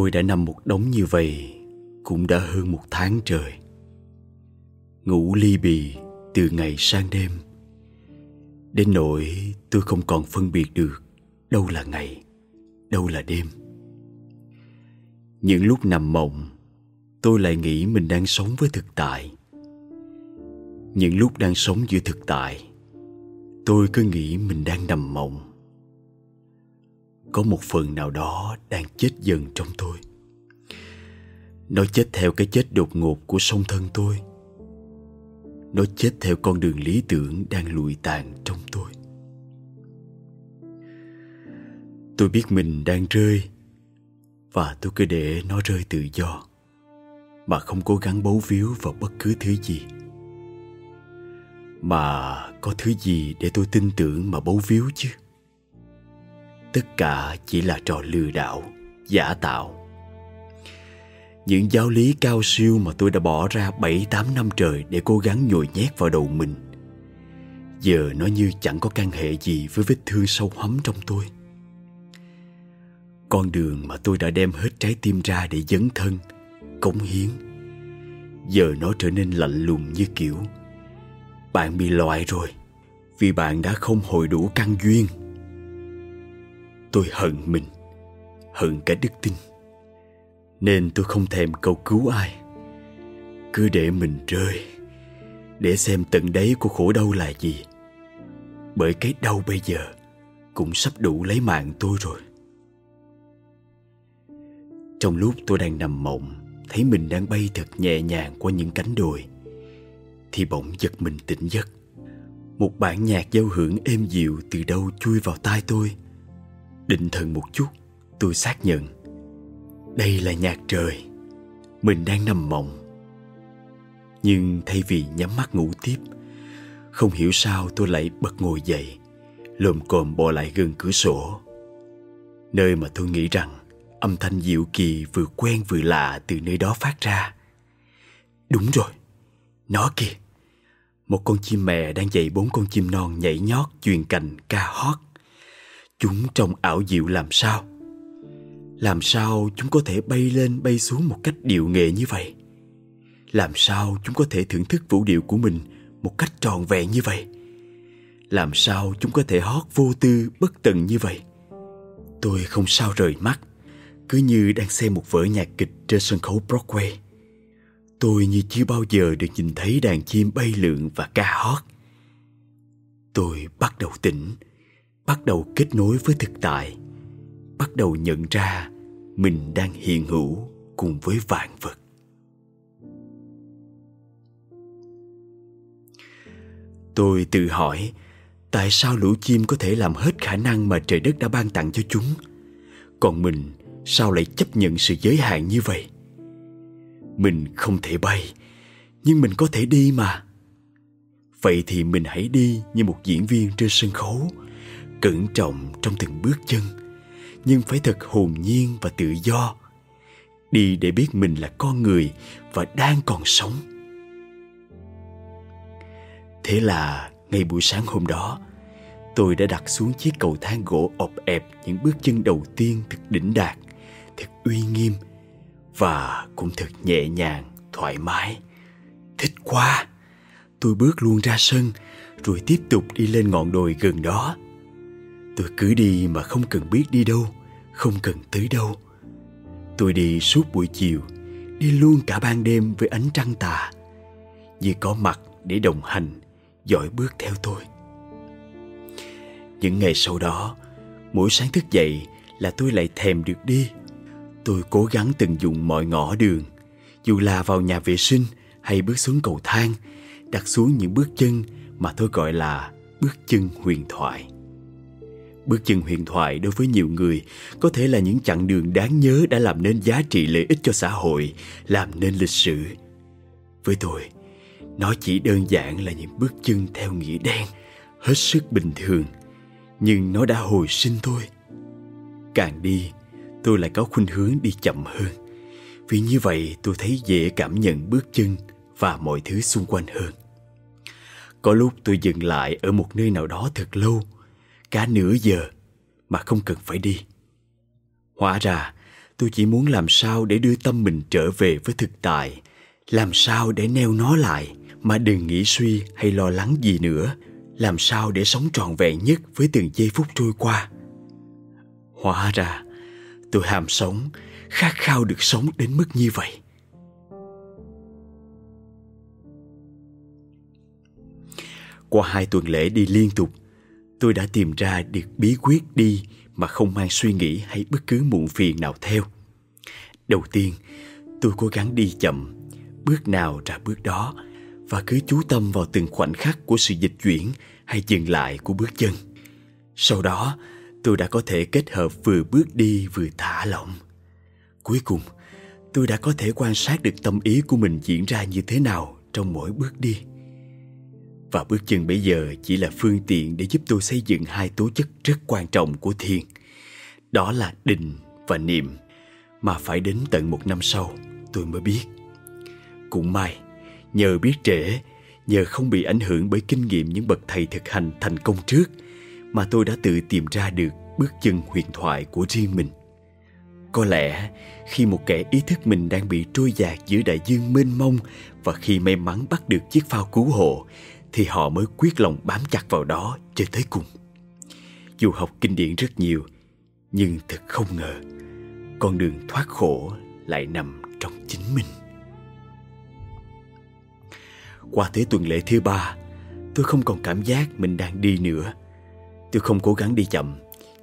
Tôi đã nằm một đống như vậy Cũng đã hơn một tháng trời. Ngủ ly bì từ ngày sang đêm. Đến nỗi tôi không còn phân biệt được Đâu là ngày, đâu là đêm. Những lúc nằm mộng Tôi lại nghĩ mình đang sống với thực tại. Những lúc đang sống giữa thực tại Tôi cứ nghĩ mình đang nằm mộng có một phần nào đó đang chết dần trong tôi. Nó chết theo cái chết đột ngột của song thân tôi. Nó chết theo con đường lý tưởng đang lụi tàn trong tôi. Tôi biết mình đang rơi và tôi cứ để nó rơi tự do, mà không cố gắng bấu víu vào bất cứ thứ gì. Mà có thứ gì để tôi tin tưởng mà bấu víu chứ? Tất cả chỉ là trò lừa đảo giả tạo. Những giáo lý cao siêu mà tôi đã bỏ ra 7-8 năm trời để cố gắng nhồi nhét vào đầu mình. Giờ nó như chẳng có can hệ gì với vết thương sâu hắm trong tôi. Con đường mà tôi đã đem hết trái tim ra để dấn thân, cống hiến Giờ nó trở nên lạnh lùng như kiểu. Bạn bị loại rồi Vì bạn đã không hồi đủ căn duyên tôi hận mình, hận cả đức tin. Nên tôi không thèm cầu cứu ai. Cứ để mình rơi, để xem tận đáy của khổ đau là gì. Bởi cái đau bây giờ cũng sắp đủ lấy mạng tôi rồi. Trong lúc tôi đang nằm mộng, thấy mình đang bay thật nhẹ nhàng qua những cánh đồi, thì bỗng giật mình tỉnh giấc. Một bản nhạc giao hưởng êm dịu từ đâu chui vào tai tôi. Định thần một chút, Tôi xác nhận. Đây là nhạc trời. Mình đang nằm mộng. Nhưng thay vì nhắm mắt ngủ tiếp, Không hiểu sao tôi lại bật ngồi dậy, Lồm cồm bò lại gần cửa sổ. Nơi mà tôi nghĩ rằng Âm thanh dịu kỳ vừa quen vừa lạ từ nơi đó phát ra. Đúng rồi, Nó kìa. Một con chim mẹ đang dạy bốn con chim non nhảy nhót chuyền cành ca hót. Chúng trông ảo diệu làm sao? Làm sao chúng có thể bay lên bay xuống một cách điệu nghệ như vậy? Làm sao chúng có thể thưởng thức vũ điệu của mình một cách tròn vẹn như vậy? Làm sao chúng có thể hót vô tư bất tận như vậy? Tôi không sao rời mắt, cứ như đang xem một vở nhạc kịch trên sân khấu Broadway. Tôi như chưa bao giờ được nhìn thấy đàn chim bay lượn và ca hót. Tôi bắt đầu tỉnh, bắt đầu kết nối với thực tại, bắt đầu nhận ra mình đang hiện hữu cùng với vạn vật. Tôi tự hỏi, tại sao lũ chim có thể làm hết khả năng mà trời đất đã ban tặng cho chúng? Còn mình, sao lại chấp nhận sự giới hạn như vậy? Mình không thể bay, nhưng mình có thể đi mà. Vậy thì mình hãy đi như một diễn viên trên sân khấu cẩn trọng trong từng bước chân, nhưng phải thật hồn nhiên và tự do. Đi để biết mình là con người và đang còn sống. Thế là ngay buổi sáng hôm đó, tôi đã đặt xuống chiếc cầu thang gỗ ọp ẹp những bước chân đầu tiên thật đỉnh đạt, thật uy nghiêm và cũng thật nhẹ nhàng, thoải mái. Thích quá! Tôi bước luôn ra sân, rồi tiếp tục đi lên ngọn đồi gần đó tôi cứ đi mà không cần biết đi đâu, không cần tới đâu. Tôi đi suốt buổi chiều, đi luôn cả ban đêm với ánh trăng tà. Như có mặt để đồng hành, dõi bước theo tôi. Những ngày sau đó, mỗi sáng thức dậy là tôi lại thèm được đi. Tôi cố gắng tận dụng mọi ngõ đường, dù là vào nhà vệ sinh hay bước xuống cầu thang, đặt xuống những bước chân mà tôi gọi là bước chân huyền thoại. Bước chân huyền thoại đối với nhiều người có thể là những chặng đường đáng nhớ đã làm nên giá trị lợi ích cho xã hội, làm nên lịch sử. Với tôi, nó chỉ đơn giản là những bước chân theo nghĩa đen, hết sức bình thường, nhưng nó đã hồi sinh tôi. Càng đi, tôi lại có khuynh hướng đi chậm hơn. Vì như vậy tôi thấy dễ cảm nhận bước chân và mọi thứ xung quanh hơn. Có lúc tôi dừng lại ở một nơi nào đó thật lâu, cả nửa giờ mà không cần phải đi. Hóa ra, tôi chỉ muốn làm sao để đưa tâm mình trở về với thực tại làm sao để neo nó lại mà đừng nghĩ suy hay lo lắng gì nữa làm sao để sống trọn vẹn nhất với từng giây phút trôi qua hóa ra tôi ham sống khát khao được sống đến mức như vậy qua hai tuần lễ đi liên tục tôi đã tìm ra được bí quyết đi mà không mang suy nghĩ hay bất cứ muộn phiền nào theo. Đầu tiên, tôi cố gắng đi chậm, bước nào ra bước đó, và cứ chú tâm vào từng khoảnh khắc của sự dịch chuyển hay dừng lại của bước chân. Sau đó, tôi đã có thể kết hợp vừa bước đi vừa thả lỏng. Cuối cùng, tôi đã có thể quan sát được tâm ý của mình diễn ra như thế nào trong mỗi bước đi và bước chân bây giờ chỉ là phương tiện để giúp tôi xây dựng hai tố chất rất quan trọng của thiền. Đó là định và niệm, mà phải đến tận một năm sau tôi mới biết. Cũng may, nhờ biết trễ, nhờ không bị ảnh hưởng bởi kinh nghiệm những bậc thầy thực hành thành công trước, mà tôi đã tự tìm ra được bước chân huyền thoại của riêng mình. Có lẽ khi một kẻ ý thức mình đang bị trôi dạt giữa đại dương mênh mông và khi may mắn bắt được chiếc phao cứu hộ thì họ mới quyết lòng bám chặt vào đó cho tới cùng. Dù học kinh điển rất nhiều, nhưng thật không ngờ, con đường thoát khổ lại nằm trong chính mình. Qua tới tuần lễ thứ ba, tôi không còn cảm giác mình đang đi nữa. Tôi không cố gắng đi chậm,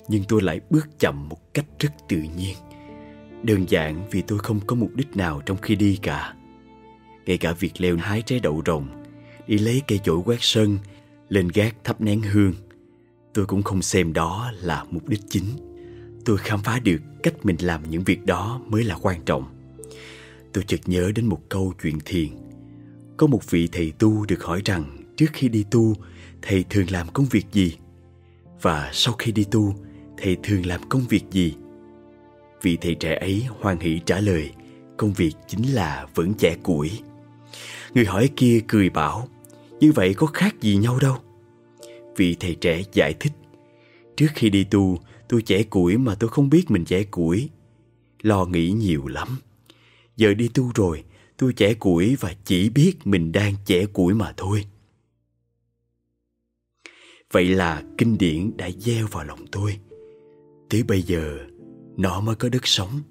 nhưng tôi lại bước chậm một cách rất tự nhiên. Đơn giản vì tôi không có mục đích nào trong khi đi cả. Ngay cả việc leo hái trái đậu rồng đi lấy cây chổi quét sân lên gác thắp nén hương. Tôi cũng không xem đó là mục đích chính. Tôi khám phá được cách mình làm những việc đó mới là quan trọng. Tôi chợt nhớ đến một câu chuyện thiền. Có một vị thầy tu được hỏi rằng trước khi đi tu, thầy thường làm công việc gì? Và sau khi đi tu, thầy thường làm công việc gì? Vị thầy trẻ ấy hoan hỷ trả lời, công việc chính là vẫn chẻ củi. Người hỏi kia cười bảo như vậy có khác gì nhau đâu. Vị thầy trẻ giải thích, trước khi đi tu, tôi trẻ củi mà tôi không biết mình trẻ củi. Lo nghĩ nhiều lắm. Giờ đi tu rồi, tôi trẻ củi và chỉ biết mình đang trẻ củi mà thôi. Vậy là kinh điển đã gieo vào lòng tôi. Tới bây giờ, nó mới có đất sống,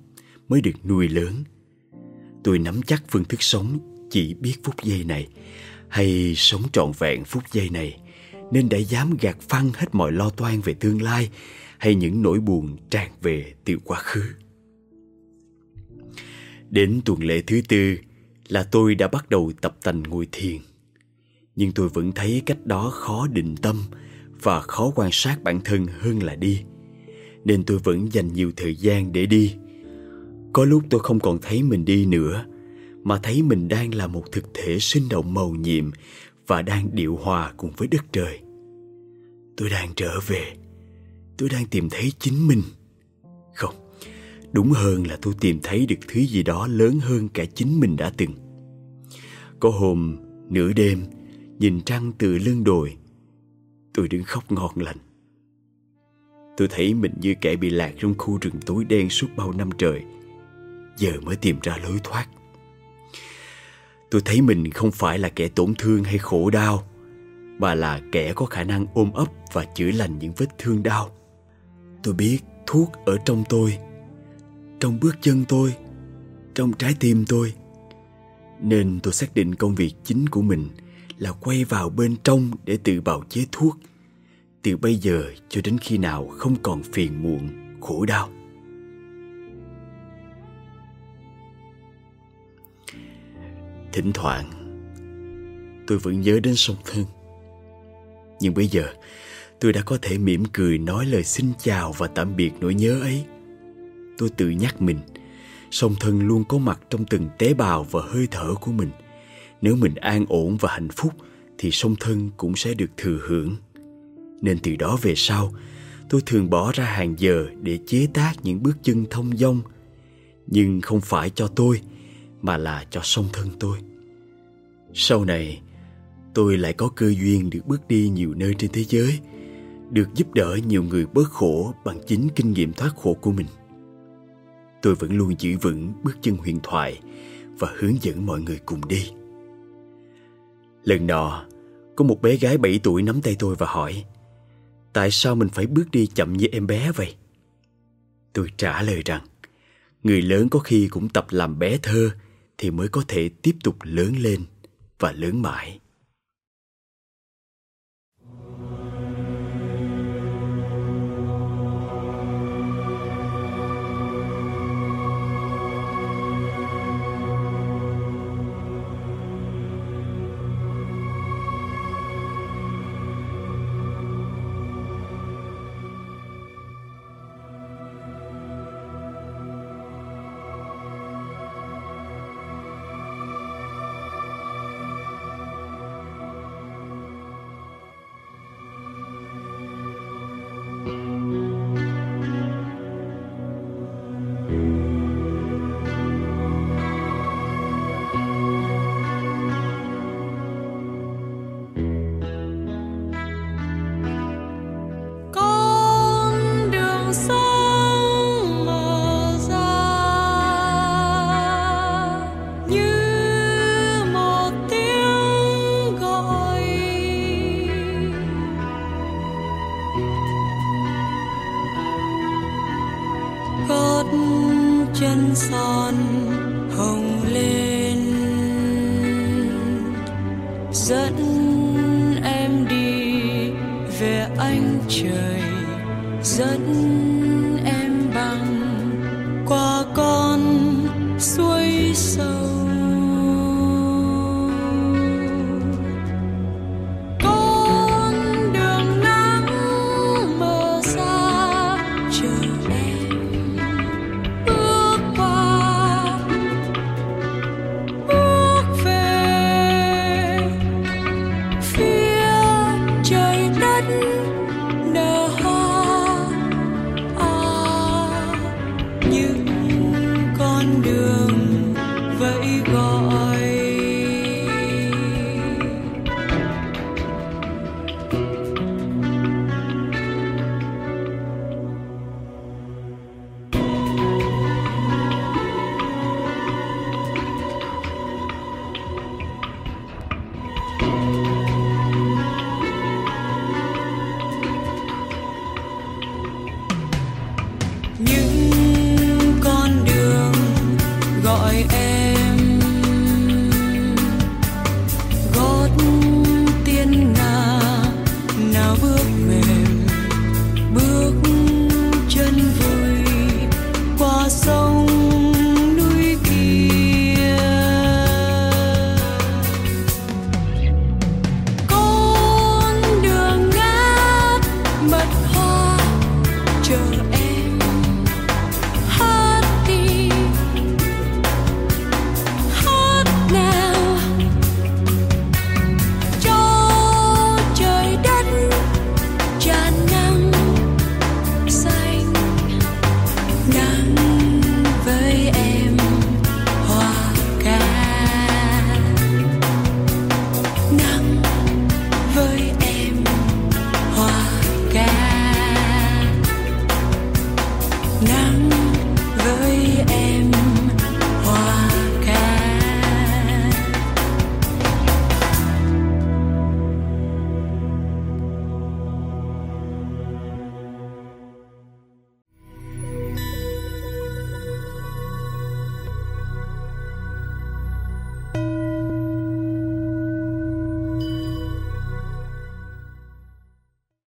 mới được nuôi lớn. Tôi nắm chắc phương thức sống chỉ biết phút giây này hay sống trọn vẹn phút giây này, nên đã dám gạt phăng hết mọi lo toan về tương lai hay những nỗi buồn tràn về từ quá khứ. Đến tuần lễ thứ tư là tôi đã bắt đầu tập tành ngồi thiền. Nhưng tôi vẫn thấy cách đó khó định tâm và khó quan sát bản thân hơn là đi, nên tôi vẫn dành nhiều thời gian để đi. Có lúc tôi không còn thấy mình đi nữa mà thấy mình đang là một thực thể sinh động màu nhiệm và đang điệu hòa cùng với đất trời. Tôi đang trở về. Tôi đang tìm thấy chính mình. Không, đúng hơn là tôi tìm thấy được thứ gì đó lớn hơn cả chính mình đã từng. Có hôm, nửa đêm, nhìn trăng từ lưng đồi, tôi đứng khóc ngọt lành. Tôi thấy mình như kẻ bị lạc trong khu rừng tối đen suốt bao năm trời. Giờ mới tìm ra lối thoát tôi thấy mình không phải là kẻ tổn thương hay khổ đau, mà là kẻ có khả năng ôm ấp và chữa lành những vết thương đau. Tôi biết thuốc ở trong tôi, trong bước chân tôi, trong trái tim tôi. Nên tôi xác định công việc chính của mình là quay vào bên trong để tự bào chế thuốc, từ bây giờ cho đến khi nào không còn phiền muộn, khổ đau. Thỉnh thoảng. Tôi vẫn nhớ đến sông thân nhưng bây giờ, tôi đã có thể mỉm cười nói lời xin chào và tạm biệt nỗi nhớ ấy. Tôi tự nhắc mình, song thân luôn có mặt trong từng tế bào và hơi thở của mình. Nếu mình an ổn và hạnh phúc, thì song thân cũng sẽ được thừa hưởng. Nên từ đó về sau, tôi thường bỏ ra hàng giờ để chế tác những bước chân thông dong. Nhưng không phải cho tôi, mà là cho song thân tôi sau này tôi lại có cơ duyên được bước đi nhiều nơi trên thế giới được giúp đỡ nhiều người bớt khổ bằng chính kinh nghiệm thoát khổ của mình tôi vẫn luôn giữ vững bước chân huyền thoại và hướng dẫn mọi người cùng đi. Lần nọ, có một bé gái 7 tuổi nắm tay tôi và hỏi Tại sao mình phải bước đi chậm như em bé vậy? Tôi trả lời rằng Người lớn có khi cũng tập làm bé thơ Thì mới có thể tiếp tục lớn lên và lớn mãi. chân son hồng lên. Dẫn em đi về anh trời dẫn 难。